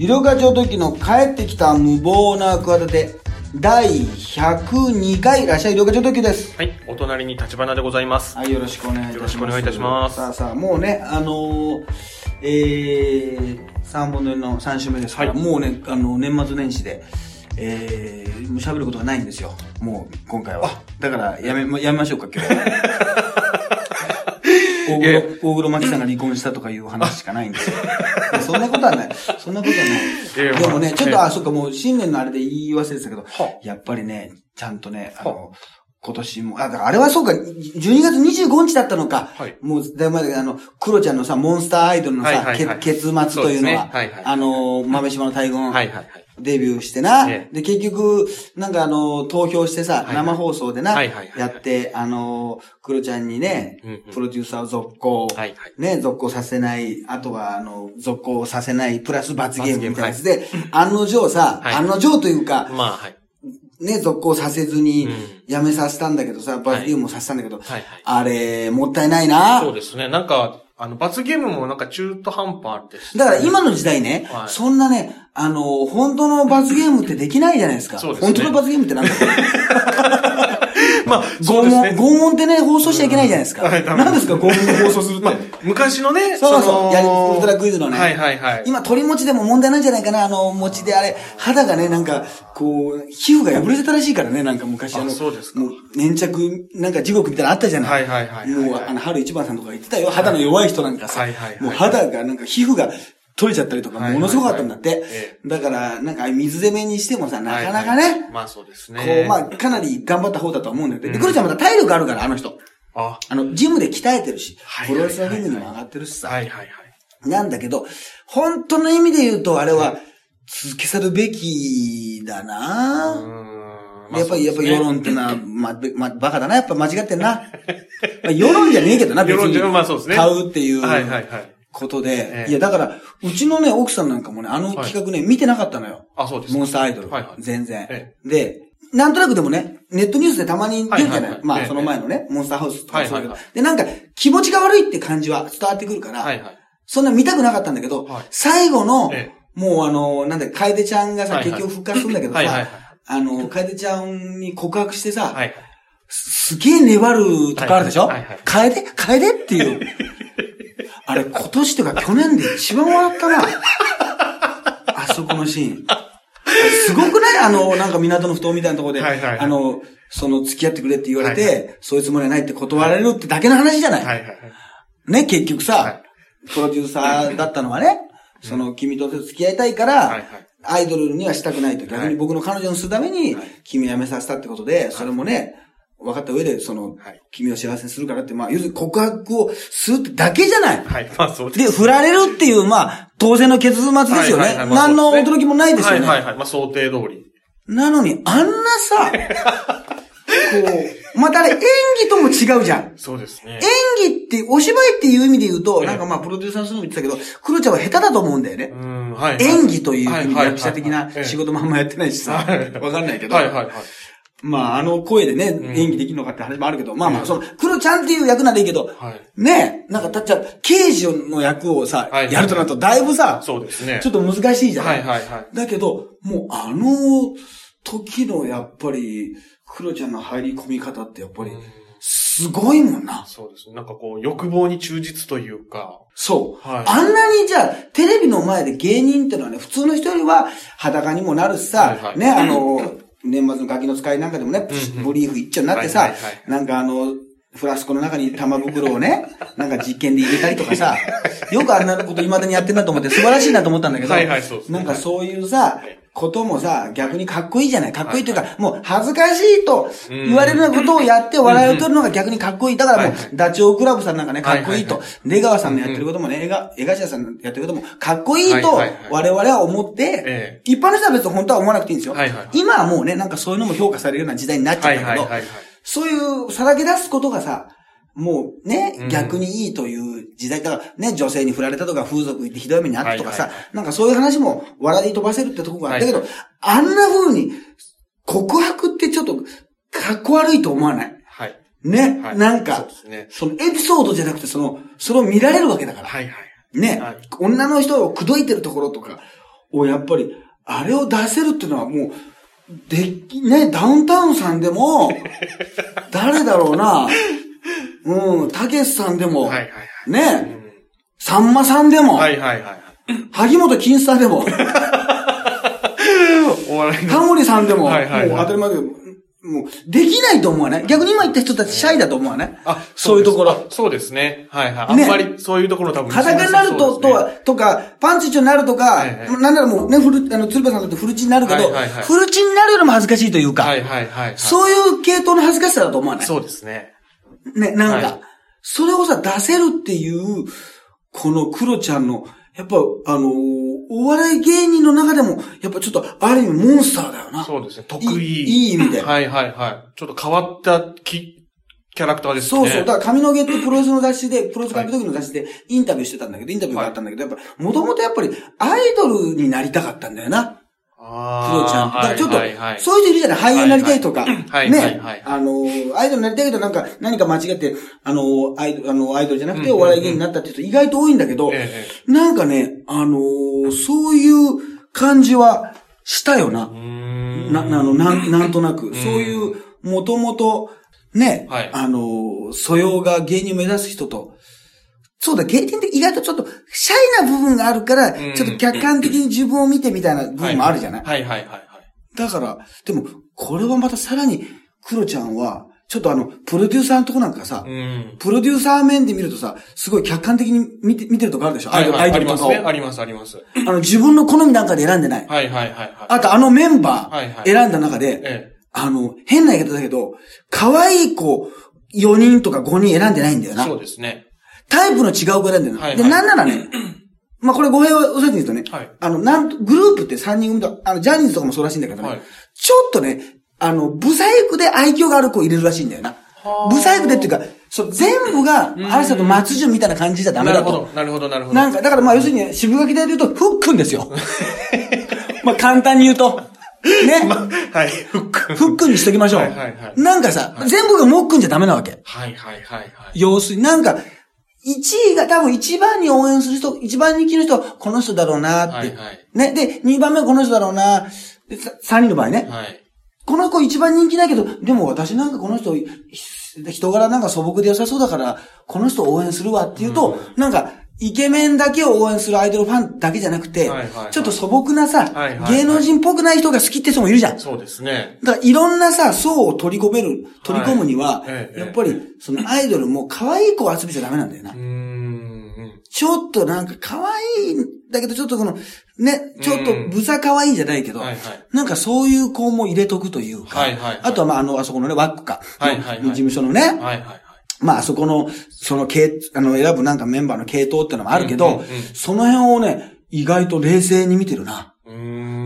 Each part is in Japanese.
医療課長時の帰ってきた無謀な企て第102回らっしゃい医療課長時ですはい、お隣に立花でございます。はいよろしくお願いいたしますよろしくお願いいたしますさあさあもうねあのー、えー、3本の4の3週目ですから、はいもうねあの年末年始でえー、もう喋ることがないんですよ。もう、今回は。だから、やめ、まやめましょうか、今日は。大黒、大黒摩季さんが離婚したとかいう話しかないんですよ。そんなことはない。そんなことはない。でもね、ちょっと、ええあ、そっか、もう新年のあれで言い忘れてたけど、はやっぱりね、ちゃんとね、あの、今年も、あ、だからあれはそうか、12月25日だったのか。はいもう、だいぶ前で、あの、クロちゃんのさ、モンスターアイドルのさ、結末というのは、あの、豆島の大群、はいはいはい。デビューしてな。えで、結局、なんかあの、投票してさ、はい生放送でな、やって、あの、クロちゃんにね、プロデューサーを続行、はいはい。ね、続行させない、あとは、あの、続行させない、プラス罰ゲームみたいなやつで、案の定さ、はい。案の定というか、まあ、はい。ね、続行させずにうん、やめさせたんだけどさ、罰ゲームもさせたんだけど、あれ、もったいないな。そうですね。なんか、あの、罰ゲームもなんか中途半端です、だから今の時代ね、はい。そんなね、あの、本当の罰ゲームってできないじゃないですか。そうですね。本当の罰ゲームってなんだ まあ、拷問。拷問ってね、放送しちゃいけないじゃないですか。はい何ですか、拷問放送するって。まあ、昔のね、そうそうのやりウルトラクイズのねはいはいはい。今、鳥持ちでも問題なんじゃないかな、あの、餅であれ、肌がね、なんか、こう、皮膚が破れてたらしいからね、なんか昔あの、あそうですかもう、粘着、なんか地獄みたいなのあったじゃない。はいはいはいはいはいもう、あの、春一番さんとか言ってたよ、肌の弱い人なんかさ、はいはいはいもう肌が、なんか皮膚が取れちゃったりとか、ものすごかったんだって。えだから、なんか、水攻めにしてもさ、なかなかね、はいはいまあそうですね。こう、まあ、かなり頑張った方だとは思うんだけど、で、クロちゃんまた体力あるから、あの人。あ、あの、ジムで鍛えてるしは、いプロレスのリングにも上がってるしさ。はいはいはい。なんだけど、本当の意味で言うと、あれは、続け去るべきだな、んやっぱり、やっぱ世論ってのは、ま、べま、バカだな。やっぱ間違ってんな。まあ世論じゃねえけどな、別に。世論じゃまあそうですね買うっていうはいはいはい。ことで。ええ。いや、だから、うちのね、奥さんなんかもね、あの企画ね、見てなかったのよ。あ、そうです。モンスターアイドル。はいはい。全然、えで、なんとなくでもね、ネットニュースでたまに出るじゃない、まあその前のね、モンスターハウスとかそういはいで、なんか気持ちが悪いって感じは伝わってくるから、はいはい。そんな見たくなかったんだけど、はい。最後の、えもうあの、なんだ、楓ちゃんがさ、結局復活するんだけどさ、はいはいはい。あの、楓ちゃんに告白してさ、はい。すすげえ粘るとかあるでしょ、はいはいはい。楓？楓っていう。あれ、今年とか去年で一番笑ったな。あそこのシーン。すごくない？あの、なんか港の布団みたいなところで、はいはいはいあの、その、付き合ってくれって言われて、はいそういうつもりはないって断られるってだけの話じゃない、はいはいはい。ね、結局さ、はいプロデューサーだったのはね、その、君と付き合いたいから、はいはいアイドルにはしたくないと。逆に僕の彼女にするためにはい、君を辞めさせたってことで、それもね、分かった上で、そのはい、君を幸せにするからって、まあ、要するに告白をするってだけじゃない。はい。まあそうで、振られるっていう、まあ、当然の結末ですよね。はいはいはいまあ何の驚きもないですよね。はいはいはい。まあ想定通り。なのに、あんなさ、こう、またあれ、演技とも違うじゃん。そうですね。演技って、お芝居っていう意味で言うと、ええなんかまあ、プロデューサーの人も言ってたけど、クロちゃんは下手だと思うんだよねう。ん、はいはい。演技という役者的な仕事もあんまやってないしさ、わはいかんないけど。はいはいはい。まあ、あの声でね、ん演技できるのかって話もあるけど、まあまあ、その、クロちゃんっていう役ならいいけど、はいねなんか、たっちゃん、刑事の役をさ、はいやるとなると、だいぶさ、そうですね。ちょっと難しいじゃない、はいはいはい。だけど、もうあの時のやっぱり、クロちゃんの入り込み方ってやっぱり、すごいもんな。そうですね。なんかこう、欲望に忠実というか。そう。はいあんなにじゃあ、テレビの前で芸人ってのはね、普通の人よりは裸にもなるしさ、はいはいね、あの、年末のガキの使いなんかでもね、ブリーフ一丁になってさ、なんかあの、フラスコの中に玉袋をね、なんか実験で入れたりとかさ、よくあんなこと未だにやってんなと思って素晴らしいなと思ったんだけど、はいはいそうなんかそういうさはい、こともさ、逆にかっこいいじゃない。かっこいいというか、もう恥ずかしいと言われるようなことをやって笑いを取るのが逆にかっこいい。だからもうダチョウ倶楽部さんなんかね、かっこいいと。出川さんのやってることもね、映画、映画社さんのやってることもかっこいいと我々は思ってえ、一般の人は別に本当は思わなくていいんですよ。今はもうね、なんかそういうのも評価されるような時代になっちゃったけどそういうさらけ出すことがさ、もうねう、ん逆にいいという時代だから、ね、女性に振られたとか、風俗行ってひどい目にあったとかさはいはいは、なんかそういう話も笑い飛ばせるってとこがあったけどはい、あんな風に告白ってちょっとかっこ悪いと思わない？はい。ね、はいなんかそね。そのエピソードじゃなくて、その、それを見られるわけだから。はいはい。ね、はい女の人を口説いてるところとか、をやっぱり、あれを出せるっていうのはもう、でき、ね、ダウンタウンさんでも、誰だろうな、うん、たけしさんでも、はいはいはい。ね、さんまさんでも、はいはいはい。萩本金さんでも。タモリさんでも、はいはいはいもう当たり前だけど、もう、できないと思わない？逆に今言った人たちシャイだと思わない？あ、そういうところそうですね。はいはい。あねんまりそういうところ多分。裸になると、とは、とか、パンツ一丁になるとか、はいはいなんならもうね、フル、あの、鶴瓶さんだってフルチになるけど、はいはいはいフルチになるよりも恥ずかしいというか、はいはいはいはい。そういう系統の恥ずかしさだと思わない？そうですね。ね、なんか、はいそれをさ、出せるっていう、このクロちゃんの、やっぱ、あのーお笑い芸人の中でも、やっぱちょっと、ある意味モンスターだよな。そうですね。得意。いい意味ではいはいはい。ちょっと変わったきキャラクターですね。そうそう。だから、髪の毛って プロレスの雑誌で、プロレス髪の毛の雑誌でインタビューしてたんだけど、インタビューがあったんだけど、やっぱ、もともとやっぱり、アイドルになりたかったんだよな。あクロちゃん。ちょっとそういう人いるじゃない俳優になりたいとか。ねはい。あの、アイドルになりたいけど、なんか、何か間違って、あの、アイドル、あの、アイドルじゃなくて、お笑い芸人になったって人意外と多いんだけど、えなんかね、あのーそういう感じはしたよな。な、あの、なん、なんとなく。そういう、もともと、ね、はいあのー素養が芸人を目指す人と、そうだ、芸人って意外とちょっと、シャイな部分があるから、うんちょっと客観的に自分を見てみたいな部分もあるじゃない、はいはいはいはい。だから、でも、これはまたさらに、クロちゃんは、ちょっとあの、プロデューサーのとこなんかさ、うん。プロデューサー面で見るとさ、すごい客観的に見て、見てるとこあるでしょ、はいはいアイドルとかを。ありますね。ありますあります。あの、自分の好みなんかで選んでない？はいはいはいはい。あと、あのメンバはいはいー選んだ中で、えあの、変な言い方だけど、可愛い子4人とか5人選んでないんだよえ。な。そうですね。タイプの違う子選んでるの。はいはいで、なんならね、まあ、これ語弊を押さえて言うとね、はいあの、なんと、グループって3人組と、あの、ジャニーズとかもそうらしいんだけどね、はいちょっとね、あの、ブサイクで愛嬌がある子を入れるらしいんだよな。はあブサイクでっていうか、そう、全部が、嵐さんと松潤みたいな感じじゃダメだと。なるほど、なるほど、なるほど。なんか、だからまあ要するに、渋垣で言うと、フックンですよ。まあ簡単に言うと。ね。はい、フック。フックンにしときましょう。はいはいはいなんかさ、全部がモックンじゃダメなわけ。はいはいはいはい。要するになんか、1位が多分一番に応援する人、一番人気の人はこの人だろうなって。はいはいね。で、2番目はこの人だろうな。で、3人の場合ね。はい。この子一番人気だけど、でも私なんかこの人、ひ人柄なんか素朴で良さそうだから、この人を応援するわっていうと、なんか、イケメンだけを応援するアイドルファンだけじゃなくて、はいはいはい。ちょっと素朴なさ、はいはいはい。芸能人っぽくない人が好きって人もいるじゃん。そうですね。だからいろんなさ、層を取り込める、取り込むには、はいええ。やっぱり、そのアイドルも可愛い子を集めちゃダメなんだよな。ちょっとなんか可愛いんだけど、ちょっとこの、ね、ちょっとブサ可愛いじゃないけど、はいはい。なんかそういう子も入れとくというか、はいはいはい。あとはまああの、あそこのね、ワックか、はいはいはい。の事務所のね、はいはいはい。まああそこの、その系、あの、選ぶなんかメンバーの系統ってのもあるけど、その辺をね、意外と冷静に見てるな。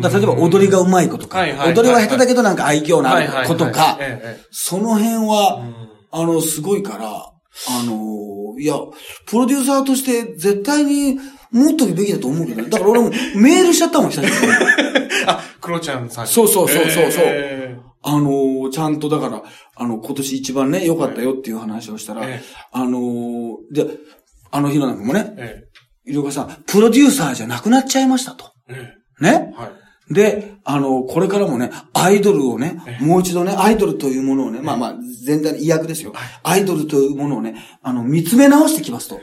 だ例えば踊りが上手い子とか、踊りは下手だけどなんか愛嬌のある子とかその辺は、んあの、すごいから、あの、いや、プロデューサーとして絶対に持っとくべきだと思うけどね。だから俺もメールしちゃったもん、久しぶりに。え あ、クロちゃんさんに。そうそうそうそうそうえあの、ちゃんとだから、あの、今年一番ね、良かったよっていう話をしたら、ええあの、で、あの日のなんかもねえ、えいろかさん、プロデューサーじゃなくなっちゃいましたと。ええね？えはい。で、あの、これからもね、アイドルをね、もう一度ね、アイドルというものをね、まあまあ、全体に意訳ですよ。アイドルというものをね、あの、見つめ直してきますと。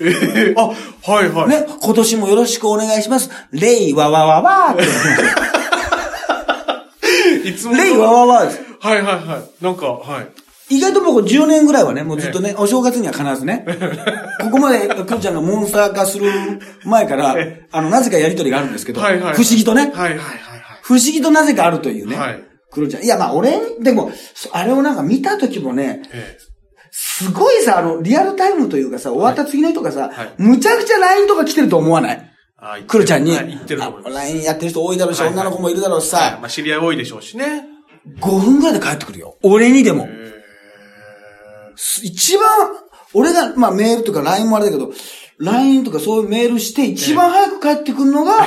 ええあ、はいはい。ね、今年もよろしくお願いします。レイワワワワーって。いつも。レイワワワーです。はいはいはい。なんか、はい。意外と僕10年ぐらいはね、もうずっとね、お正月には必ずね、ここまでクロちゃんがモンスター化する前から、あの、なぜかやりとりがあるんですけど、はいはい。不思議とね、はいはいはい不思議となぜかあるというね、はいクロちゃん。いや、まあ俺、でも、そあれをなんか見た時もね、えすごいさ、あの、リアルタイムというかさ、終わった次の日とかさ、はいむちゃくちゃ LINE とか来てると思わない？クロちゃんに、はい言ってると思いあます。LINE やってる人多いだろうし、はいはい女の子もいるだろうしはいさ、まあ知り合い多いでしょうしね。5分ぐらいで帰ってくるよ。俺にでも。一番、俺が、まあメールとか LINE もあれだけど、LINE とかそういうメールして一番早く帰ってくるのが、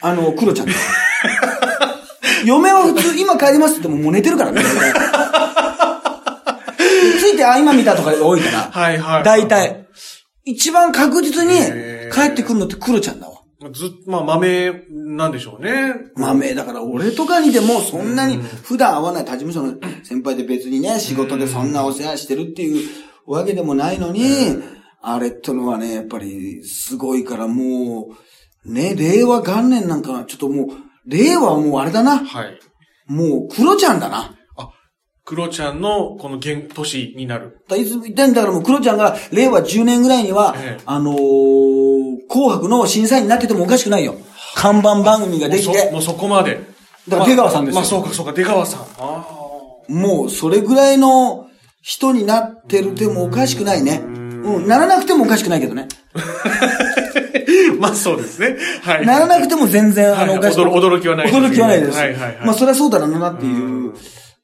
あの、クロちゃんだよ。嫁は普通、今帰りますって言ってももう寝てるからね。ついて、あ、今見たとか多いから。はいはい。大体。一番確実に帰ってくるのってクロちゃんだわ。ずっまあ、豆なんでしょうね。豆、だから俺とかにでもそんなに普段会わない他事務所の 先輩で別にね、仕事でそんなお世話してるっていうわけでもないのに、あれってのはね、やっぱりすごいからもう、ね、令和元年なんかはちょっともう、令和はもうあれだな。はい。もう、黒ちゃんだな。クロちゃんのこの現、年になる。だいつ言ったんだからもう黒ちゃんが令和10年ぐらいには、ええあのー紅白の審査員になっててもおかしくないよ。看板番組ができてもうそもう、そこまで。だから出川さんですよまあ、そうか、そうか、出川さん。あもうそれぐらいの人になってるてもおかしくないね。うん、ならなくてもおかしくないけどね。あ。まあ、そうですね。はい。ならなくても全然、あの、はいおかしく驚驚きはないです驚きはないです。はいはいはいまあ、そりゃそうだろうなっていう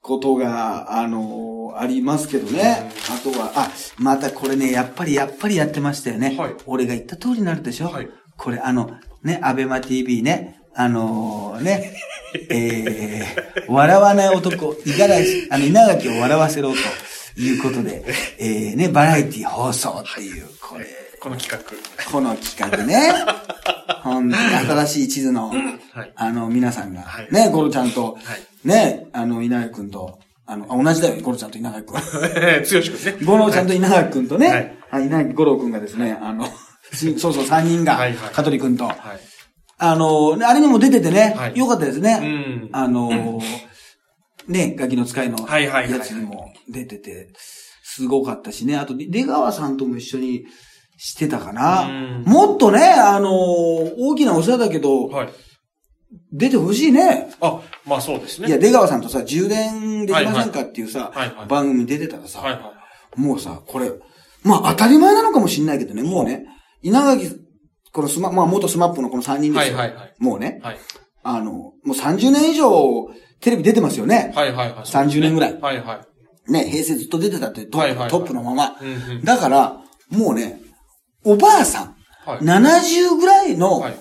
ことが、あの、ありますけどね。あとは、あ、またこれね、やっぱり、やっぱりやってましたよね。はい俺が言った通りになるでしょ。はいこれ、あの、ね、アベマ TV ね、あのね、えー、笑わない男、五十嵐、あの、稲垣を笑わせろということで、えー、ね、バラエティ放送っていう、これ、この企画。この企画ね。本当に新しい地図の、はいあの、皆さんが、はいね、ゴロちゃんと、はいね、あの、稲垣くんと、あの、あ同じだよ、ゴロちゃんと稲垣くん。剛くんね。ゴロちゃんと稲垣 くんとね、はいはい、稲垣ゴロくんがですね、あの、しそうそう、三人が、香取くんと、はい。あの、あれにも出ててね、はいよかったですね。うんあの、ね、ガキの使いのやつにも出てて、すごかったしね。あと、出川さんとも一緒にしてたかなうん。もっとね、あの、大きなお世話だけど、はい。出てほしいね。あ、まあそうですね。いや、出川さんとさ、充電できませんかっていうさはいはい、番組に出てたらさ、はいはもうさ、これ、まあ当たり前なのかもしんないけどね、もうね、稲垣、このスマ、まあ元 SMAP のこの3人い。ですよ。はいはいはい。もうね、はい。あの、もう30年以上、テレビ出てますよね。はいはいはい。30年ぐらいはいはい。ね、平成ずっと出てたってトップ,、はいはいはいトップのまま。うんうんだから、もうね、おばあさん、はい。70ぐらいのはい。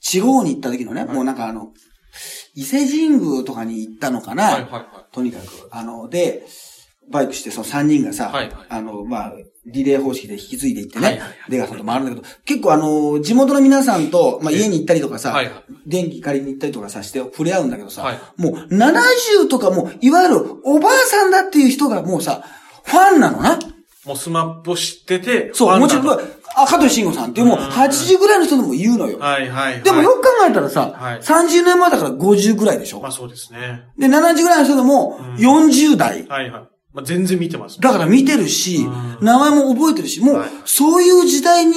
地方に行った時のね、いもうなんかあの、伊勢神宮とかに行ったのかな、はいはいはとにかく。あの、で、バイクしてその3人がさ、はいはいあの、まあ、リレー方式で引き継いでいってね、はいはいはい出川さんと回るんだけど、結構あの、地元の皆さんと、まあ、家に行ったりとかさ、はいはい電気借りに行ったりとかさして触れ合うんだけどさ、はいもう70とかもう、いわゆるおばあさんだっていう人がもうさ、ファンなのな。い。もうスマップを知ってて、そう、もちろん、あ、加藤慎吾さんってもう80ぐらいの人でも言うのよ。とはいはいはい。でもよく考えたらさ、はい30年前だから50ぐらいでしょ、まあそうですね。で、70ぐらいの人でも40代。はいはい。まあ全然見てます。だから見てるしう、ん名前も覚えてるし、もうはい、そういう時代に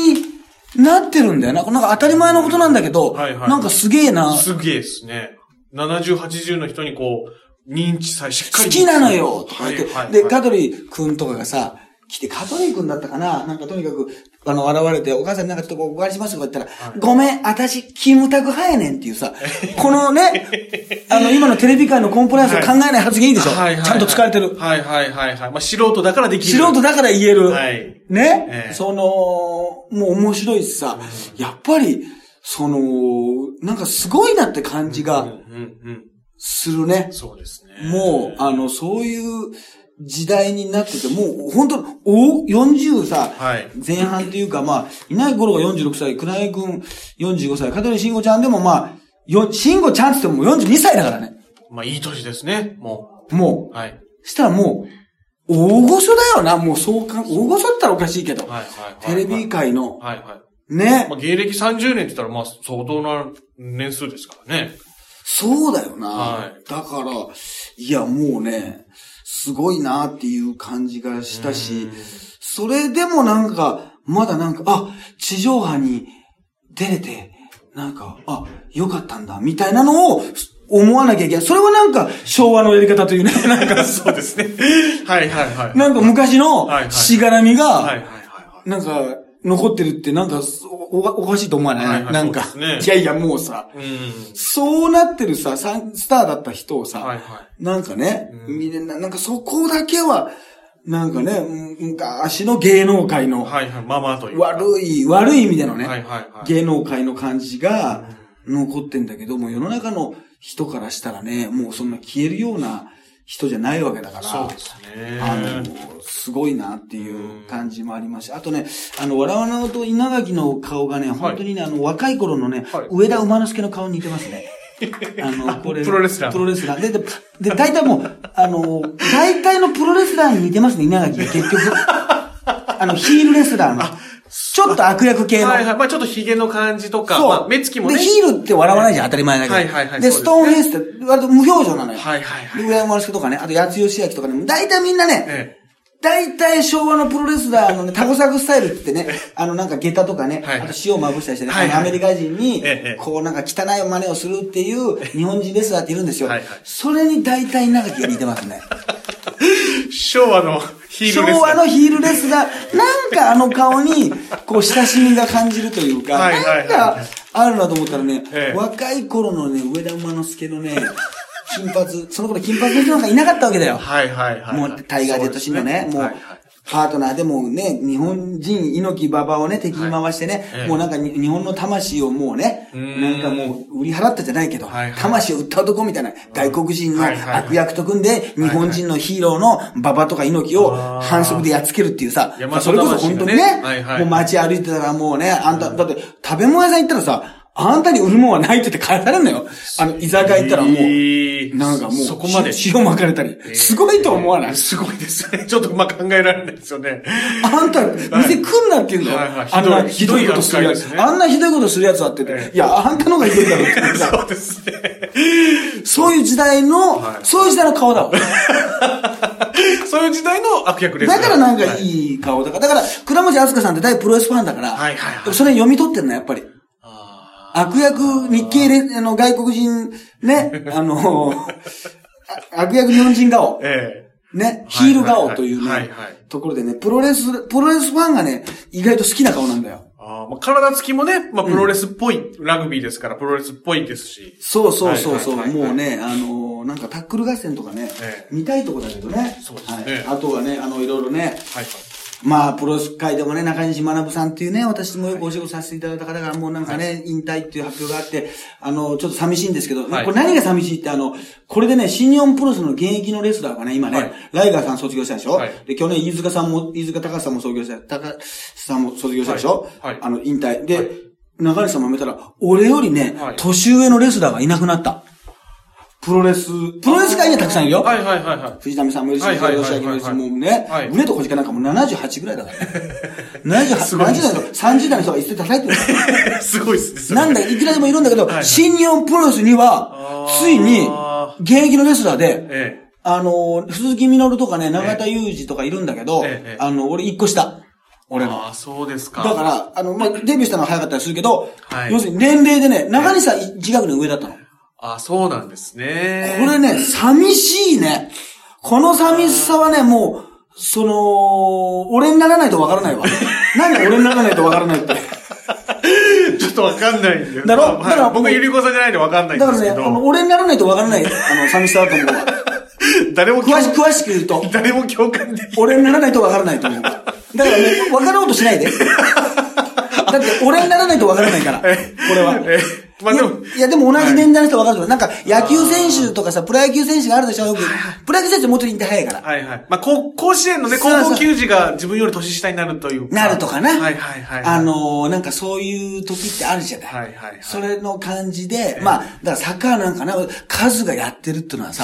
なってるんだよな。なんか当たり前のことなんだけど、はいはいなんかすげえな。すげえですね。70、80の人にこう、認知さえしっかり。好きなのよとか言って、はいはいはいで、香取くんとかがさ、来て、香取くんだったかななんかとにかく、あの、現れて、お母さんになんかちょっとお借りしますとか言ったら、ごめん、私、キムタク派やねんっていうさ、このね、あの、今のテレビ界のコンプライアンスを考えない発言いいでしょ、はいはいはいちゃんと使われてる。はいはいはいはい。まあ素人だからできる。素人だから言える。はい。ね、ええその、もう面白いしさ、やっぱり、その、なんかすごいなって感じが。するね。そうですね。もう、あの、そういう時代になってて、もう、本当お、40さ、はい。前半っていうか、まあ、稲井五郎が46歳、倉井くん45歳、香取慎吾ちゃんでもまあ、よ、慎吾ちゃんって言ってももう42歳だからね。まあいい年ですね。ももう。はい。う、したらもう、大御所だよな、もうそうか、大御所ったらおかしいけど、はいはいはい。テレビ界の、はいはい。ねま、あ芸歴30年って言ったらまあ相当な年数ですからね。そうだよな。はいだから、いや、もうね、すごいなっていう感じがしたし、それでもなんか、まだなんか、あ、地上波に出れて、なんか、あ、よかったんだ、みたいなのを思わなきゃいけない。それはなんか、昭和のやり方というね、なんか、そうですね。はいはいはい。なんか昔のしがらみが、はいはいはいはい。なんか、残ってるって、なんか、おおおかしいと思わない、はいはいなんか、ねいやいや、もうさ、うん。そうなってるさ、さスターだった人をさ、はいはい。なんかね、うんみんな、なんかそこだけは、なんかね、うん昔の芸能界のはいはい。まあまあというか。悪い、悪い意味でのね、はいはいはい。芸能界の感じが残ってんだけども、世の中の人からしたらね、もうそんな消えるような人じゃないわけだから。そうですね。あの、すごいなっていう感じもありました。あとね、あの、笑わなと稲垣の顔がね、本当にね、あの、若い頃のね、はい上田馬之助の顔に似てますね。あの、これ。プロレスラープロレスラー。で、で、で大体もう、あの、大体のプロレスラーに似てますね、稲垣が結局。あの、ヒールレスラーの。ちょっと悪役系の。はいはい。まあちょっとヒゲの感じとか、そう。まあ目つきもね。で、ヒールって笑わないじゃん、当たり前だけど。はいはいはいで、ストーンフェイスって割と無表情なのよ。はいはいはい。で、上山之助とかね、あと八津義明とかね、大体みんなね、え大体昭和のプロレスラーのね、タコサクスタイルってね、あのなんか下駄とかね、はいあと塩をまぶしたりしてね、はいはいアメリカ人にええ、こうなんか汚い真似をするっていう日本人レスラーっているんですよ。はいはいそれに大体長きが似てますね。え昭和のヒール昭です和のヒールレスラー、なんかあの顔に、こう親しみが感じるというか、はいはいはい。なんかあるなと思ったらね、ええ。若い頃のね、上田馬之助のね、金髪、その頃金髪の人なんかいなかったわけだよ。はいはいはい。もう、タイガー・ジェットシンのね、もうはいはい、パートナーでもね、日本人、猪木馬場をね、敵に回してね、ええ。もうなんかに日本の魂をもうね、うーん。なんかもう売り払ったじゃないけど、はい。はい魂を売った男みたいな、外国人のはいはい。はい悪役と組んで、日本人のヒーローの馬場とか猪木を反則でやっつけるっていうさそれこそ本当にねはいはい。もう街歩いてたらもうね、あんた、だって食べ物屋さん行ったらさ、あんたに売るもんはないって言って返されるのよ。あの、居酒屋行ったらもう、えーなんかもう、そこまで。塩巻かれたり。すごいと思わない？すごいですね。ちょっとまあ考えられないですよね。あんた、店来んなって言うんだよ。はいはいあんなひひどいことするやつ。あんなひどいことするやつだっててええいや、あんたの方がひどいだろってそうですね。そういう時代の、はいそういう時代の顔だわ。そういう時代の悪役ですだからなんかい。いい顔だから。だから、倉持明日香さんって大プロレスファンだから、はいはいはいそれ読み取ってんの、やっぱり。あ悪役、日系レ、あの、外国人、ね、あの、あ悪役日本人顔ー。えね、ヒール顔というねところでね、プロレス、プロレスファンがね、意外と好きな顔なんだよ。ーあーまあ、体つきもね、まあ、プロレスっぽい、ラグビーですから、プロレスっぽいですし。そうそうそうそう、もうね、あのーなんかタックル合戦とかね、ええ見たいとこだけどね。そうですねはい。あとはね、あの、いろいろね、はいはい。まあ、プロレス界でもね、中西学さんっていうね、私もよくお仕事させていただいた方が、もうなんかね、引退っていう発表があって、あの、ちょっと寂しいんですけど、はい。これ何が寂しいって、あの、これでね、新日本プロレスの現役のレスラーがね、今ね、はい。ライガーさん卒業したでしょ、はい。で、去年飯塚さんも、飯塚隆さんも卒業した、高さんも卒業したでしょ、はい。はい。あの、引退。で、はい。中西さんもめたら、俺よりね、はい。年上のレスラーがいなくなった。プロレス、プロレス界にはたくさんいるよ。はいはいはいはい。藤波さんもいるし、はいはいはいはい吉明もいるし、もうね、はいグレート小鹿なんかもう78ぐらいだからね。78、すごい70です代の、30代の人が一斉に叩いてる。すごいですね。なんだ、いくらでもいるんだけど、はいはい新日本プロレスにはついに、現役のレスラーで、えあの、鈴木みのるとかね、永田裕二とかいるんだけどあの、俺一個下。え。俺の。ああ、そうですか。だから、あの、まあ、デビューしたのは早かったりするけどは、い要するに年齢でね、中西さん自覚の上だったの。ああ、そうなんですね。これね、寂しいね。この寂しさはね、もう、その、俺にならないとわからないわ。なんで俺にならないとわからないって。ちょっとわかんないんで。だろ？まあはいだから僕、ゆりこさんじゃないんでわかんないんだからね、ですけど。あの、俺にならないとわからない、あの、寂しさだと思うわ。誰も詳しく、詳しく言うと、誰も共感できない。俺にならないとわからないと思うわ。だからね、わかろうとしないで。だって、俺にならないとわからないから。これは。えまあでも、いやでも同じ年代の人わかると思う。なんか、野球選手とかさ、プロ野球選手があるでしょよく。プロ野球選手もっと引退早いから。はいはい。まあ、甲子園のね、高校球児が自分より年下になるというか。なるとかな。はいはいはい。あ、のー、なんかそういう時ってあるじゃない。はいはいはい。それの感じで、まあ、だからサッカーなんかな、数がやってるっていうのはさ、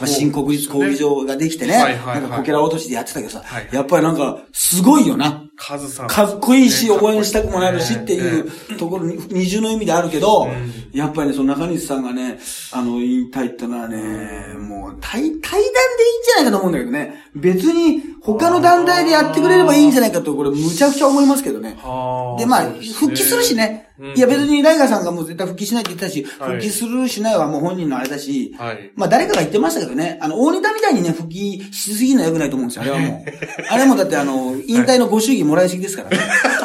まあ新国立競技場ができてね、なんかこけら落としでやってたけどさ、はいやっぱりなんか、すごいよな。カズさん。かっこいいし、ね応援したくもなるしっていうところに、二重の意味であるけどん、やっぱりね、その中西さんがね、あの、引退ってのはね、もう、対、対談でいいんじゃないかと思うんだけどね。別に、他の団体でやってくれればいいんじゃないかと、これ、むちゃくちゃ思いますけどね。はで、まあ、復帰するしね。うんいや、別にライガーさんがもう絶対復帰しないって言ってたし、はい復帰するしないはもう本人のあれだし、はいまあ誰かが言ってましたけどね、あの、大仁田みたいにね、復帰しすぎるのは良くないと思うんですよ、あれはもう。あれはもうだってあの、引退のご祝儀もらいすぎですからね。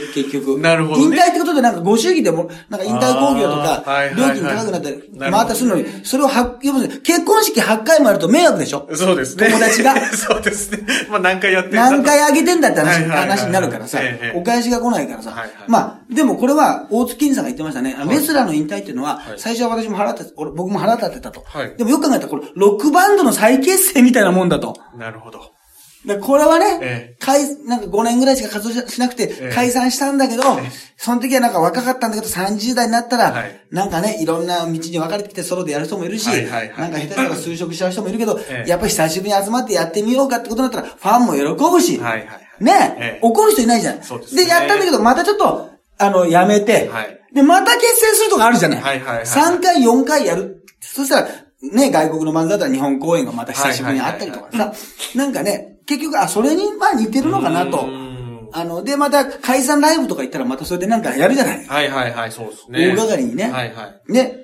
け 結局。なるほどね引退ってことでなんかご祝儀でも、なんか引退工業とか料金高くなったり、なるほど回ったりするのに、それをは、要するに結婚式8回もやると迷惑でしょ？そうですね。友達が そうですね。まあ何回やってんだと何回あげてんだって話、話になるからさええ、お返しが来ないからさはいはい。まあ、でもこれは、大月健さんが言ってましたね。レスラーの引退っていうのははい、最初は私も腹立て、俺僕も腹立ってたとはい。でもよく考えたら、これ、ロックバンドの再結成みたいなもんだと。なるほど。でこれはね、え解、なんか5年ぐらいしか活動しなくてえ、解散したんだけど、その時はなんか若かったんだけど、30代になったら、はい。なんかね、いろんな道に分かれてきてソロでやる人もいるし、はいはいはい。なんか下手したら就職しちゃう人もいるけど、ええ。やっぱり久しぶりに集まってやってみようかってことになったら、ファンも喜ぶし、はいはいはい。ね、ええ。怒る人いないじゃん。そうですね。やったんだけど、またちょっと、あの、やめて、はい。で、また結成するとかあるじゃない。はいはいはい3回、4回やる。そしたら、ね、外国の漫才だったら日本公演がまた久しぶりにあったりとかさ、なんかね、結局、あ、それに、まあ似てるのかなとう。んあの、で、また解散ライブとか行ったらまたそれでなんかやるじゃない。はいはいはい、そうですね。大掛かりにね。はいはい。ね。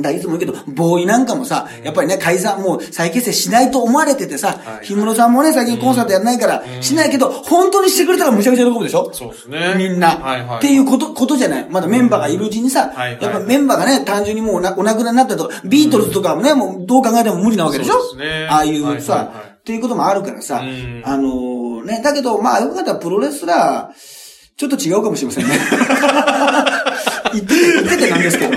だいつも言うけど、ボーイなんかもさ、やっぱりね、解散、もう再結成しないと思われててさは、い氷室さんもね、最近コンサートやらないから、しないけど、本当にしてくれたらむちゃくちゃ喜ぶでしょそうですね。みんな。はいはい。っていうこと、ことじゃない。まだメンバーがいるうちにさ、やっぱメンバーがね、単純にもうお亡くなりになったりとか、ビートルズとかもね、もうどう考えても無理なわけでしょ？そうですねああいうさ、はいっていうこともあるからさ、うんあのーね、だけど、まあ、よく考えたらプロレスラー、ちょっと違うかもしれませんね。言ってて、言っててなんですけど。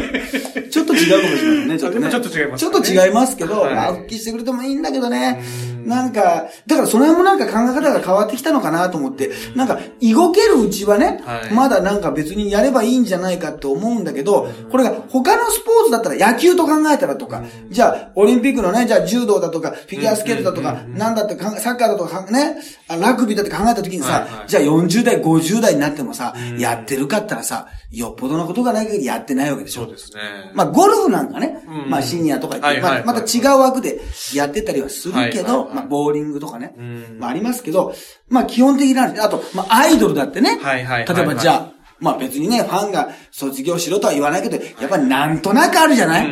ちょっと違うかもしれませんね、ちょっとね。でもちょっと違いますちょねっと違いますけど、はいまあ、復帰してくれてもいいんだけどね。なんか、だからその辺もなんか考え方が変わってきたのかなと思って、なんか、動けるうちはね、はい。まだなんか別にやればいいんじゃないかと思うんだけど、これが他のスポーツだったら野球と考えたらとか、じゃあ、オリンピックのね、じゃあ柔道だとか、フィギュアスケートだとか、なんだってサッカーだとかね、あラグビーだって考えた時にさ、じゃあ40代、50代になってもさ、やってるかったらさ、よっぽどのことがない限りやってないわけでしょ。そうですね。まあ、ゴルフなんかね、うん。まあ、シニアとかまあまた違う枠でやってたりはするけど、はいまあ、ボーリングとかね。うん、まあ、ありますけど、まあ、基本的な話、あと、まあ、アイドルだってね、はいはい例えばじゃあ、まあ別にね、ファンが卒業しろとは言わないけど、やっぱりなんとなくあるじゃない、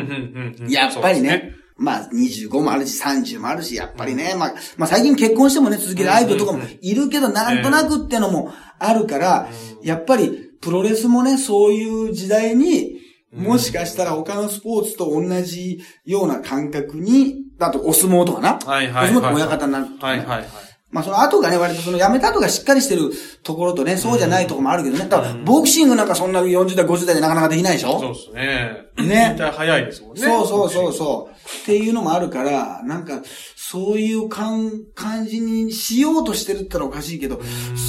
やっぱりね。まあ、25もあるし、30もあるし、やっぱりね、まあ、まあ最近結婚してもね、続けるアイドルとかもいるけど、なんとなくってのもあるから、やっぱり、プロレスもね、そういう時代に、もしかしたら他のスポーツと同じような感覚に、あとお相撲とかな。はいはいはいお相撲って親方になる。はいはいはい。まあその後がね、割とその辞めた後がしっかりしてるところとね、そうじゃないところもあるけどね。だから、ボクシングなんかそんな40代、50代でなかなかできないでしょそうですね。ね引退早いですもんね。そうそうそうそう。っていうのもあるから、なんか、そういう感、感じにしようとしてるったらおかしいけど、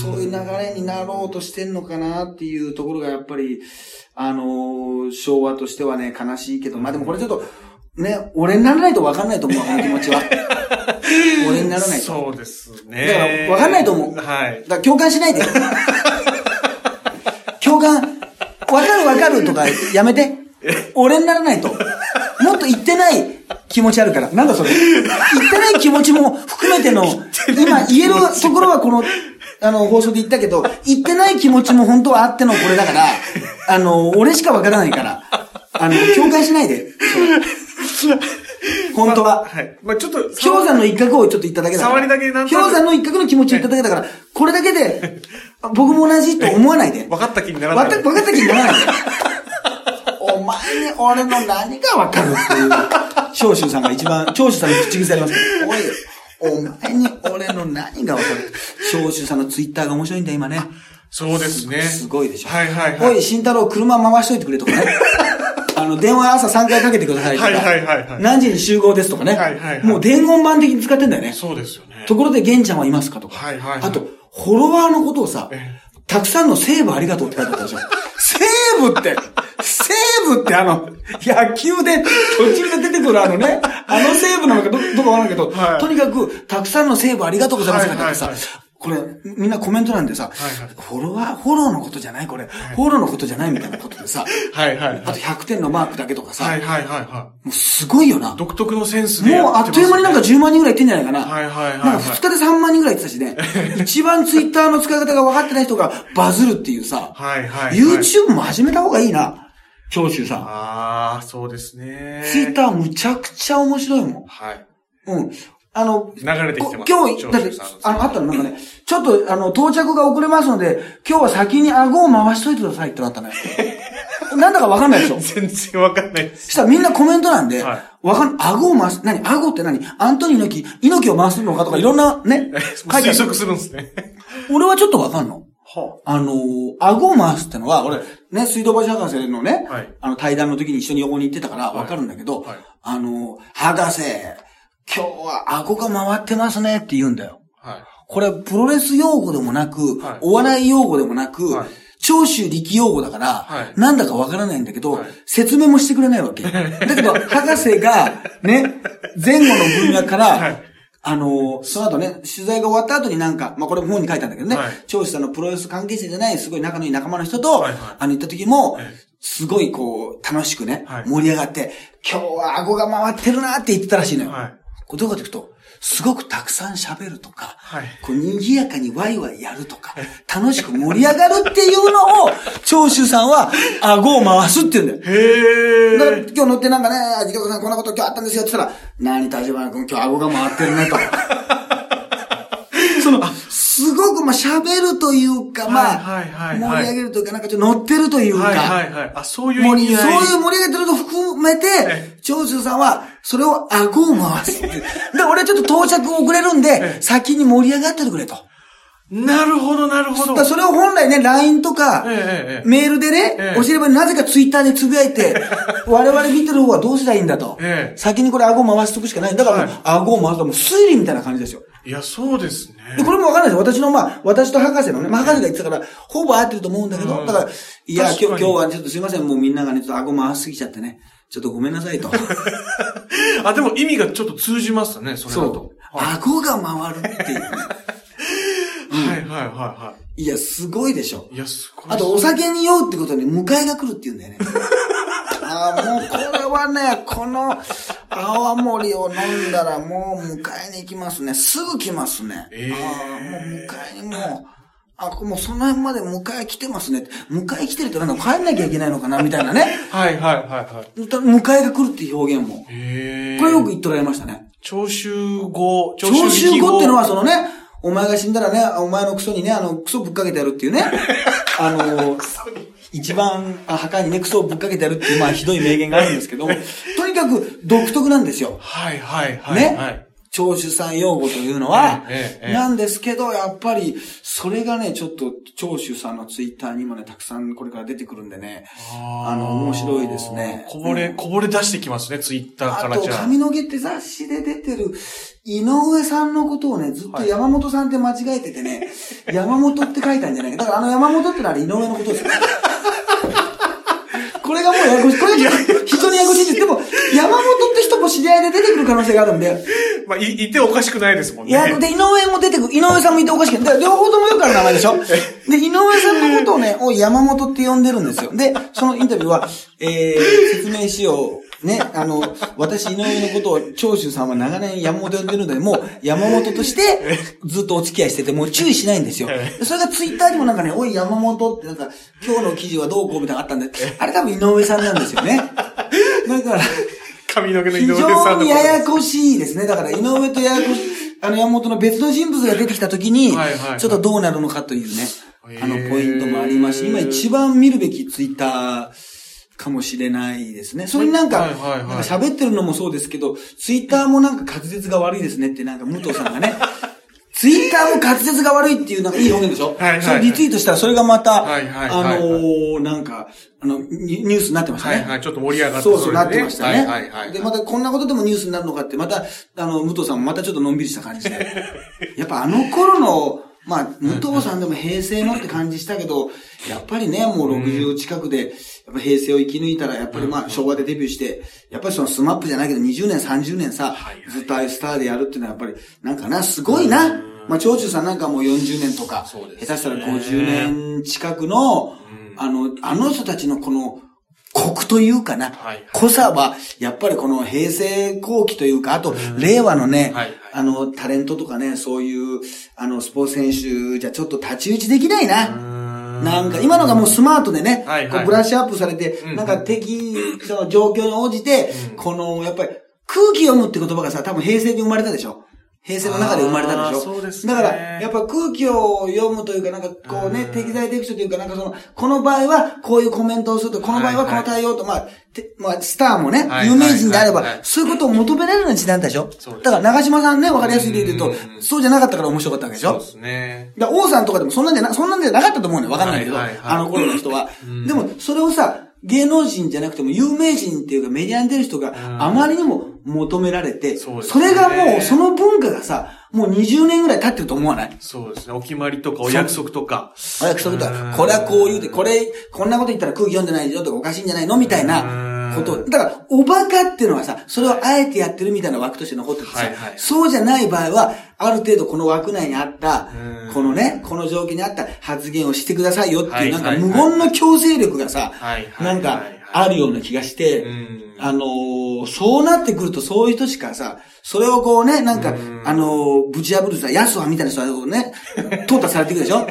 そういう流れになろうとしてんのかなっていうところがやっぱり、あのー昭和としてはね、悲しいけど、まあでもこれちょっと、ね、俺にならないと分かんないと思うわ、この気持ちは。俺にならないと。そうですね。だから分かんないと思うはい。だから共感しないで。共感、わかるわかるとかやめて。俺にならないと。もっと言ってない気持ちあるから。なんだそれ。言ってない気持ちも含めての、今言えるところはこの、あの、放送で言ったけど、言ってない気持ちも本当はあってのこれだから、あの、俺しかわからないから、あの、共感しないで。本当は。はい。まあちょっと、氷山の一角をちょっと言っただけだから。触りだけなん氷山の一角の気持ちを言っただけだから、これだけで、僕も同じと思わないで。分かった気にならない。わか分かった気にならないで。お前に俺の何がわかるっていう、長州さんが一番、長州さんに口癖ありますけど、おい、お前に俺の何がわかる長州さんのツイッターが面白いんだよ、今ね。そうですね。すごいでしょ。はいはいはい。おい、慎太郎、車回しといてくれとかね。あの、電話朝3回かけてくださいとか。はいはいはいはい何時に集合ですとかね。はいはいはいもう伝言板的に使ってんだよね。そうですよね。ところで、玄ちゃんはいますかとか。はいはいはいあと、フォロワーのことをさえ、たくさんのセーブありがとうって書いてあったでしょ。セーブって、セーブってあの、野球で途中で出てくるあのね、あのセーブなのかど、どうかわからんけど、はい。とにかく、たくさんのセーブありがとうございますって書いてあってさ、これ、みんなコメント欄でさ、はいはいフォロワー、フォローのことじゃないこれ、フォローのことじゃないみたいなことでさ、はいはいはい。あと100点のマークだけとかさ、はいはいはいはもうすごいよな。い。独特のセンスでやもうあっという間になんか10万人ぐらいいってんじゃないかな。はいはいはいはいなんか2日で3万人ぐらいいってたしね。一番ツイッターの使い方が分かってない人がバズるっていうさ、はいはいはい。YouTube も始めた方がいいな。長州さん。ああ、そうですね。ツイッターむちゃくちゃ面白いもん。はい。うん。あの、流れてきてます。こ今日、だってあの、あったのなんかね、ちょっと、あの、到着が遅れますので、今日は先に顎を回しといてくださいってなったのよ。なんだかわかんないでしょ？全然わかんないです。そしたらみんなコメントなんで、はいわかん、顎を回す、何？顎って何？アントニー猪木、猪木を回すのかとか いろんなね、書いて。推測するんですね。俺はちょっとわかんの。はあのー、顎を回すってのは、俺、ね、水道橋博士のね、はいあの対談の時に一緒に横に行ってたからわかるんだけど、はいあのー、博士、今日は顎が回ってますねって言うんだよ。はこれ、プロレス用語でもなく、はい。お笑い用語でもなく、はい。長州力用語だから、はい。なんだかわからないんだけど、はい。説明もしてくれないわけ。だけど、博士が、ね、前後の文脈から、はい。あの、その後ね、取材が終わった後になんか、まあこれ本に書いたんだけどね、はい。長州さんのプロレス関係者じゃない、すごい仲のいい仲間の人と、はいはい。あの、行った時も、はいすごいこう、楽しくね、はい。盛り上がって、今日は顎が回ってるなって言ってたらしいのよ。はいこれどうかというと、すごくたくさん喋るとか、はいこう賑やかにワイワイやるとか、楽しく盛り上がるっていうのを、長州さんは顎を回すって言うんだよ。へだか。今日乗ってなんかね、ジカさんこんなこと今日あったんですよって言ったら、何立花君今日顎が回ってるねと。その、すごくまあ喋るというか、まあ、はいはいはいはい盛り上げるというか、なんかちょっと乗ってるというか、はいはいはい。あ、そういう盛り、そういう盛り上げてると含めてえ、長州さんは、それを顎を回す。で、俺ちょっと到着遅れるんで、え先に盛り上がっててくれと。なるほどなるほど。それを本来ね、LINE とか、ええええメールでね、ええ教えればなぜかツイッターでつぶやいて、我々見てる方はどうしたらいいんだと。ええ先にこれ顎を回しとくしかない。だからはい顎を回すともう推理みたいな感じですよ。いや、そうですね。で、これもわかんないですよ。私の、まあ、私と博士のね、まあ、博士が言ってたから、ほぼ合ってると思うんだけど、うんだから、いや、今日、はちょっとすいません、もうみんながね、ちょっと顎回しすぎちゃってね、ちょっとごめんなさいと。あ、でも意味がちょっと通じますね、それだと。そう。顎が回るっていうね。はいはいはいはいや、すごいでしょ。い。いや、すごい。あと、お酒に酔うってことに迎えが来るって言うんだよね。ああ、もうこれはね、この泡盛を飲んだらもう迎えに行きますね。すぐ来ますね。ええああ、もう迎えにもう、あ、もうその辺まで迎え来てますね。迎え来てるってなんか帰んなきゃいけないのかなみたいなね。はいはいはいはい。迎えが来るっていう表現も。へえ。これよく言っておられましたね。徴収語、徴収語ってのはそのね、お前が死んだらね、お前のクソにね、あの、クソぶっかけてやるっていうね。あの、一番あ墓にね、クソをぶっかけてやるっていう、まあ、ひどい名言があるんですけど、かく独特なんですよ。はいはいはい。ねはい。長州さん用語というのは、なんですけど、やっぱり、それがね、ちょっと、長州さんのツイッターにもね、たくさんこれから出てくるんでね、あの面白いですねこぼれ、うんこぼれ出してきますね、ツイッターかあと、らじゃあ。髪の毛って雑誌で出てる、井上さんのことをね、ずっと山本さんって間違えててね、山本って書いたんじゃないか。だからあの山本ってのは井上のことですよ。これがもうややこしい。これが非常にややこしいんです。でも、山本って人も知り合いで出てくる可能性があるんで、まあ、い、いておかしくないですもんね。いや、で、井上も出てくる。井上さんもいておかしくない。だから両方ともよくある名前でしょ？で、井上さんのことをね、おい山本って呼んでるんですよ。で、そのインタビューは、えー、説明しよう。ね、あの、私、井上のことを、長州さんは長年山本呼んでるので、もう山本としてずっとお付き合いしてて、もう注意しないんですよ。でそれがツイッターにもなんかね、おい山本ってなんか、今日の記事はどうこうみたいなのがあったんで、あれ多分井上さんなんですよね。だから、髪の毛の井非上さんのこと常にややこしいですね。だから、井上とややこしい、あの、山本の別の人物が出てきたときにちょっとどうなるのかというね、あの、ポイントもありますし、今一番見るべきツイッターかもしれないですね。それになんか、喋ってるのもそうですけど、ツイッターもなんか滑舌が悪いですねってなんか武藤さんがね、ツイッターも滑舌が悪いっていうなんかいい表現でしょ？はいはいはいそれリツイートしたらそれがまた、はいはいはいあのーなんか、あの、ニニュースになってましたね。はいはい、ちょっと盛り上がってそうそう、なってましたね。はいはいはい。で、またこんなことでもニュースになるのかって、また、あの、武藤さんもまたちょっとのんびりした感じで。やっぱあの頃の、まあ、武藤さんでも平成のって感じしたけど、やっぱりね、もう60近くで、やっぱ平成を生き抜いたら、やっぱりまあ、昭和でデビューして、やっぱりその SMAP じゃないけど、20年、30年さ、ずっとああいうスターでやるっていうのはやっぱり、なんかな、すごいな。まあ、長州さんなんかもう40年とか、下手したら50年近くの、あの、あの人たちのこの、コクというかな、濃さは、やっぱりこの平成後期というか、あと、令和のね、あの、タレントとかね、そういう、あの、スポーツ選手じゃちょっと太刀打ちできないな。なんか、今のがもうスマートでね、はいはい。こうブラッシュアップされて、うん。なんか適、その状況に応じて、この、やっぱり、空気読むって言葉がさ、多分平成に生まれたでしょ。平成の中で生まれたでしょ？そうですね。だから、やっぱ空気を読むというか、なんかこうね、うん。適材適所というか、なんかその、この場合はこういうコメントをすると、この場合はこの対応と、まあ、てまあ、スターもね、はい有名人であればはいはい、そういうことを求められる時代だったでしょ？だから長島さんね、わかりやすい例で言うとう、んそうじゃなかったから面白かったわけでしょ？そうですね。だから王さんとかでもそんなんじゃな、そんなんじゃなかったと思うのよ。わかんないけど、はいはいはい。あの頃の人は。うん。でも、それをさ、芸能人じゃなくても有名人っていうかメディアに出る人がん。あまりにも求められて、そね。それがもう、その文化がさ、もう20年ぐらい経ってると思わない？そうですね。お決まりとかお約束とか。お約束とかうん、これはこう言うて、これ、こんなこと言ったら空気読んでないでしょとかおかしいんじゃないの？みたいなこと。だから、おバカっていうのはさ、それをあえてやってるみたいな枠として残っててさ、はいはい。そうじゃない場合は、ある程度この枠内にあったう、ん。このね、この条件にあった発言をしてくださいよっていう、なんか無言の強制力がさなんかあるような気がしてうん、あのーそうなってくるとそういう人しかさ、それをこうね、なんかうん、あのーぶち破るさ、ヤスワみたいな人はね、淘汰されていくでしょ？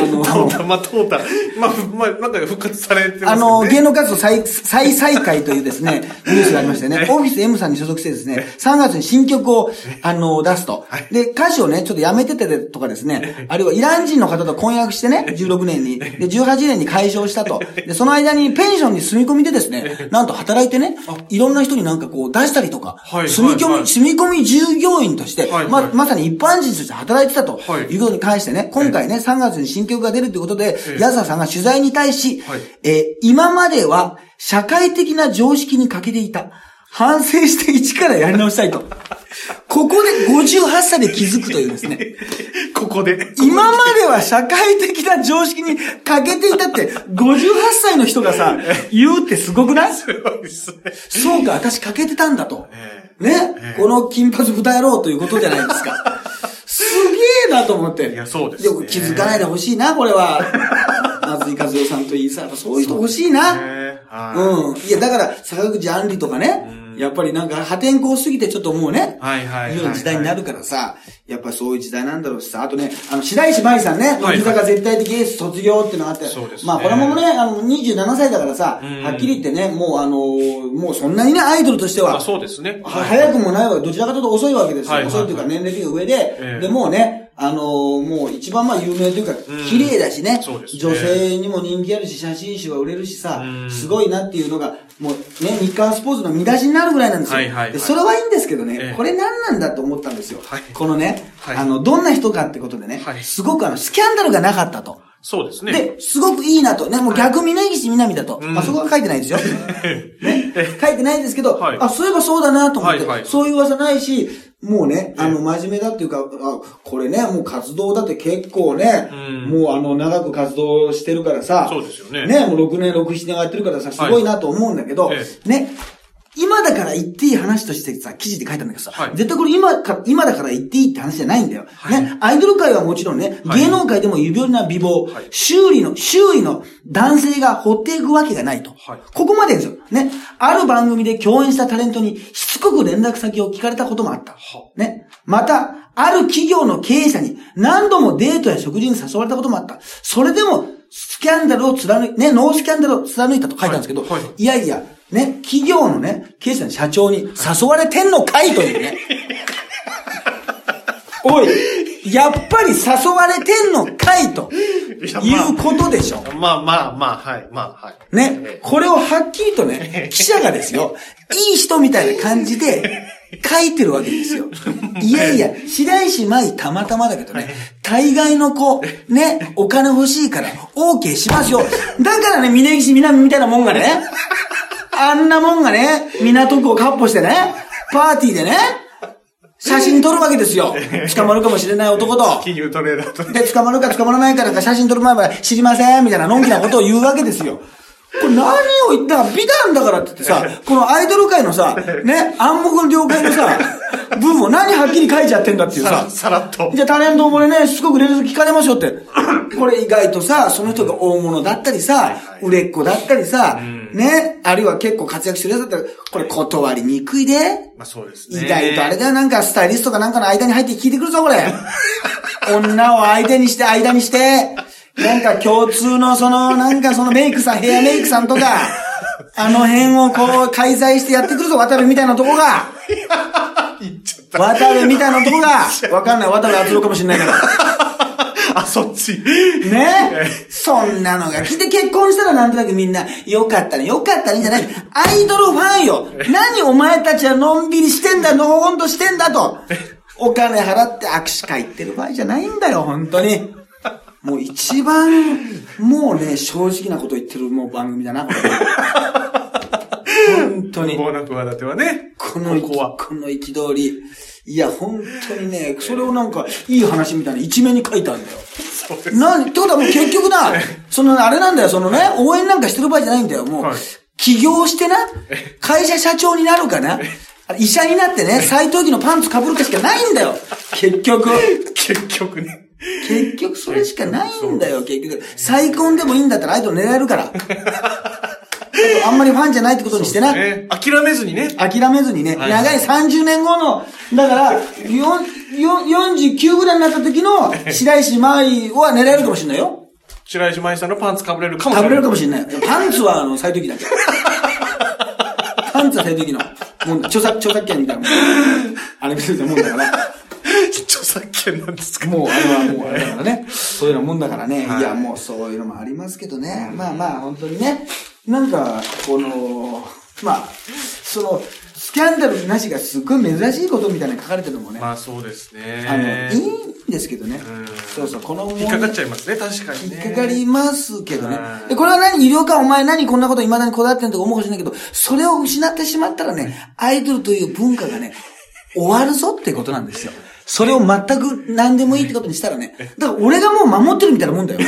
あのートータ、まあ、トータ。まあ、ふまあ、なんか復活されてますね。あの、芸能活動再、再再開というですね、ニュースがありましてね、オフィス M さんに所属してですね、3月に新曲を、あの、出すと。で、歌手をね、ちょっとやめててとかですね、あるいはイラン人の方と婚約してね、16年に、で、18年に解消したと。で、その間にペンションに住み込みでですね、なんと働いてね、いろんな人になんかこう出したりとか、はい。住み込み、住み込み従業員として、ま、まさに一般人として働いてたとはい。いうことに関してね、今回ね、3月に新曲が出るということで、ええ矢沢さんが取材に対し、はいえー今までは社会的な常識に欠けていた。反省して一からやり直したいと。ここで58歳で気づくというですね。ここで。今までは社会的な常識に欠けていたって、58歳の人がさ、言うってすごくない？そうか、私欠けてたんだと。えね、ええこの金髪豚野郎ということじゃないですか。すげえなと思って。いやそうですねも気づかないでほしいな、これは。松井和夫さんといいさ、そういう人欲しいな。えはいうん。いや、だから、坂口杏里とかね、やっぱりなんか破天荒すぎてちょっともうね、はいはいはいい。う時代になるからさ、やっぱそういう時代なんだろうしさ、あとね、あの、白石麻衣さんね、はい乃木坂絶対的エース卒業っていうのがあって、そうですね。まあこれもね、あの、27歳だからさ、うん。はっきり言ってね、もうあの、もうそんなにね、アイドルとしては、まあそうですね。は早くもないわけ、どちらかというと遅いわけですよ。遅いというか年齢的に上で、ええ。で、もうね、あのーもう一番まあ有名というか、ん。綺麗だしね。そうですね。女性にも人気あるし、写真集は売れるしさう、ん。すごいなっていうのが、もうね、日刊スポーツの見出しになるぐらいなんですよ。はいはいはい。でそれはいいんですけどね、ええ。これ何なんだと思ったんですよ。はい。このね、はい。あの、どんな人かってことでね、はい。すごくあの、スキャンダルがなかったと。そうですね。で、すごくいいなと。ね、もう逆峯岸みなみだと。うんまあ、そこは書いてないですよ。ね。書いてないですけど、はいあ、そういえばそうだなと思って、はいはいそういう噂ないし、もうね、あの、真面目だっていうか、あ、これね、もう活動だって結構ね、うんもうあの、長く活動してるからさ、そうですよねね、もう6年、6、7年やってるからさ、すごいなと思うんだけど、えね、今だから言っていい話としてさ、記事で書いたんだけどさ、はい絶対これ今か、今だから言っていいって話じゃないんだよ。はいね、アイドル界はもちろんね、はい芸能界でも指折りな美貌、はい周囲の、周囲の男性が掘っていくわけがないと。はいここまでですよ。ね。ある番組で共演したタレントにしつこく連絡先を聞かれたこともあった。はね。また、ある企業の経営者に何度もデートや食事に誘われたこともあった。それでも、スキャンダルを貫い、ね、ノースキャンダルを貫いたと書いたんですけど、いやいや、ね、企業のね、経営者の社長に誘われてんのかいというね。おい、やっぱり誘われてんのかいということでしょ。まあまあまあ、はい、まあ、はい。ね、これをはっきりとね、記者がですよ、いい人みたいな感じで書いてるわけですよ。いやいや、白石麻衣たまたまだけどね、大概の子、ね、お金欲しいから、OK しますよ。だからね、峯岸みなみみたいなもんがね、あんなもんがね、港区をカッポしてね、パーティーでね、写真撮るわけですよ。捕まるかもしれない男と。金融トレーダーとね。で、捕まるか捕まらないかなんか写真撮る前まで知りませんみたいなのんきなことを言うわけですよ。これ何を言ったら美談だからって言ってさ、このアイドル界のさ、ね、暗黙の了解のさ、部分を何はっきり書いちゃってんだっていうささら、、っと。じゃあタレントもね、すごく連絡聞かれますよって。これ意外とさ、その人が大物だったりさ、売れっ子だったりさ、ね、あるいは結構活躍してるやつだったら、これ断りにくいで。まあそうですね。意外とあれだよ、なんかスタイリストかなんかの間に入って聞いてくるぞ、これ。女を相手にして、間にして、なんか共通のその、なんかそのメイクさん、ヘアメイクさんとか、あの辺をこう、介在してやってくるぞ、渡部みたいなとこが。言っちゃった。渡部みたいな男が、わかんない。渡部篤郎かもしれないから。あ、そっち。ね？そんなのが来て結婚したらなんとなくみんな、よかったね、よかったね、じゃない。アイドルファンよ。何お前たちはのんびりしてんだ、のほほんとしてんだと。お金払って握手会行ってる場合じゃないんだよ、本当に。もう一番、もうね、正直なこと言ってるもう番組だな、これ。本当に。無謀な企てはね。この、ここは。この憤り。いや、本当にね、それをなんか、いい話みたいな一面に書いたんだよ。な、ってことはもう結局な、その、あれなんだよ、そのね、応援なんかしてる場合じゃないんだよ、もうはい。起業してな、会社社長になるかな、医者になってね、斎藤家のパンツ被るかしかないんだよ。結局。結局ね。結局それしかないんだよ、結局。再婚でもいいんだったらアイドル狙えるから。あとあんまりファンじゃないってことにしてな。ね、諦めずにね。諦めずにね、はい長い30年後の、だから、よんよん49ぐらいになった時の 白石麻衣は狙えるかもしれないよ。白石麻衣さんのパンツかぶれるかもしれれない。るかもしれない。パンツは、あの、最適だけ。パンツは最適の。もん著作、著作権みたいなもん。あれみたいなもんだから。著作権なんですか？もう、あれはもう、あれだからね。そういうのもんだからね。はいいや、もうそういうのもありますけどね。まあまあ、本当にね。なんか、この、まあ、その、スキャンダルなしがすっごい珍しいことみたいなの書かれてるのもね。まあそうですね。あの、いいんですけどねうん。そうそう、この問引っかかっちゃいますね、確かにね。引っかかりますけどねは。いで、これは何医療官お前何こんなこと未だにこだわってんとか思うかもしれないけど、それを失ってしまったらね、アイドルという文化がね、終わるぞってことなんですよ。それを全く何でもいいってことにしたらね、だから俺がもう守ってるみたいなもんだよ。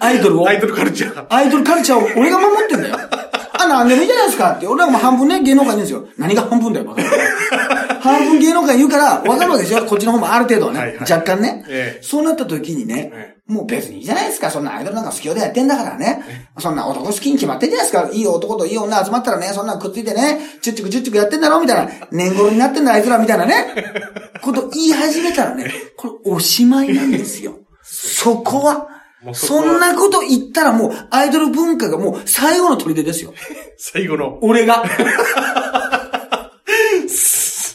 アイドルを？アイドルカルチャー。アイドルカルチャーを俺が守ってんだよ。あ、なんでもいいじゃないですか？って。俺らも半分ね、芸能界にいるんですよ。何が半分だよ、半分芸能界にいるから、わかるわけでしょこっちの方もある程度はね。はいはい若干ね、ええそうなった時にね、えもう別にいいじゃないですか。そんなアイドルなんか好きでやってんだからね。そんな男好きに決まってんじゃないですか。いい男といい女集まったらね、そんなくっついてね、チュッチュクチュッチュクやってんだろみたいな。年頃になってんだあいつらみたいなね。こと言い始めたらね、これおしまいなんですよ。そこは。そんなこと言ったらもうアイドル文化がもう最後の砦ですよ。最後の。俺が。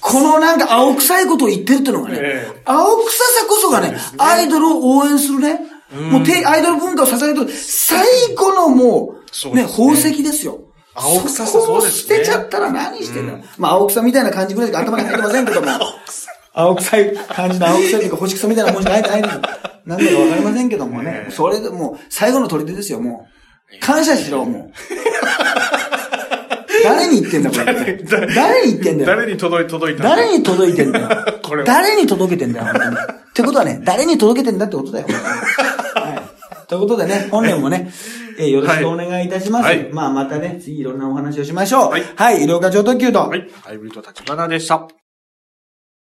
このなんか青臭いことを言ってるってのがね、ええ青臭さこそがねねアイドルを応援するね、もうてアイドル文化を支えてる最後のもう、うね宝石ですよ。青臭さそこをそうですね捨てちゃったら何してんだよ。まあ青臭みたいな感じぐらいしか頭に入ってませんけども。青臭い感じの青臭いというか 星草みたいなもんしか入ってないんですよ。なんだかわかりませんけどもねえ。えそれでもう最後の砦ですよ、もう。感謝しろ、もう。誰に言ってんだ、これ。誰誰に言ってんだよ。誰に届い、届いた誰に届いてんだよ これ。は誰に届けてんだよ、本当に。ってことはね、誰に届けてんだってことだよ。はい。ということでね、本年もね、えーよろしくお願いいたします。はいまあまたね、次いろんなお話をしましょう。はいはい、医療課長特急と。はい。ハイブリッド立花でした。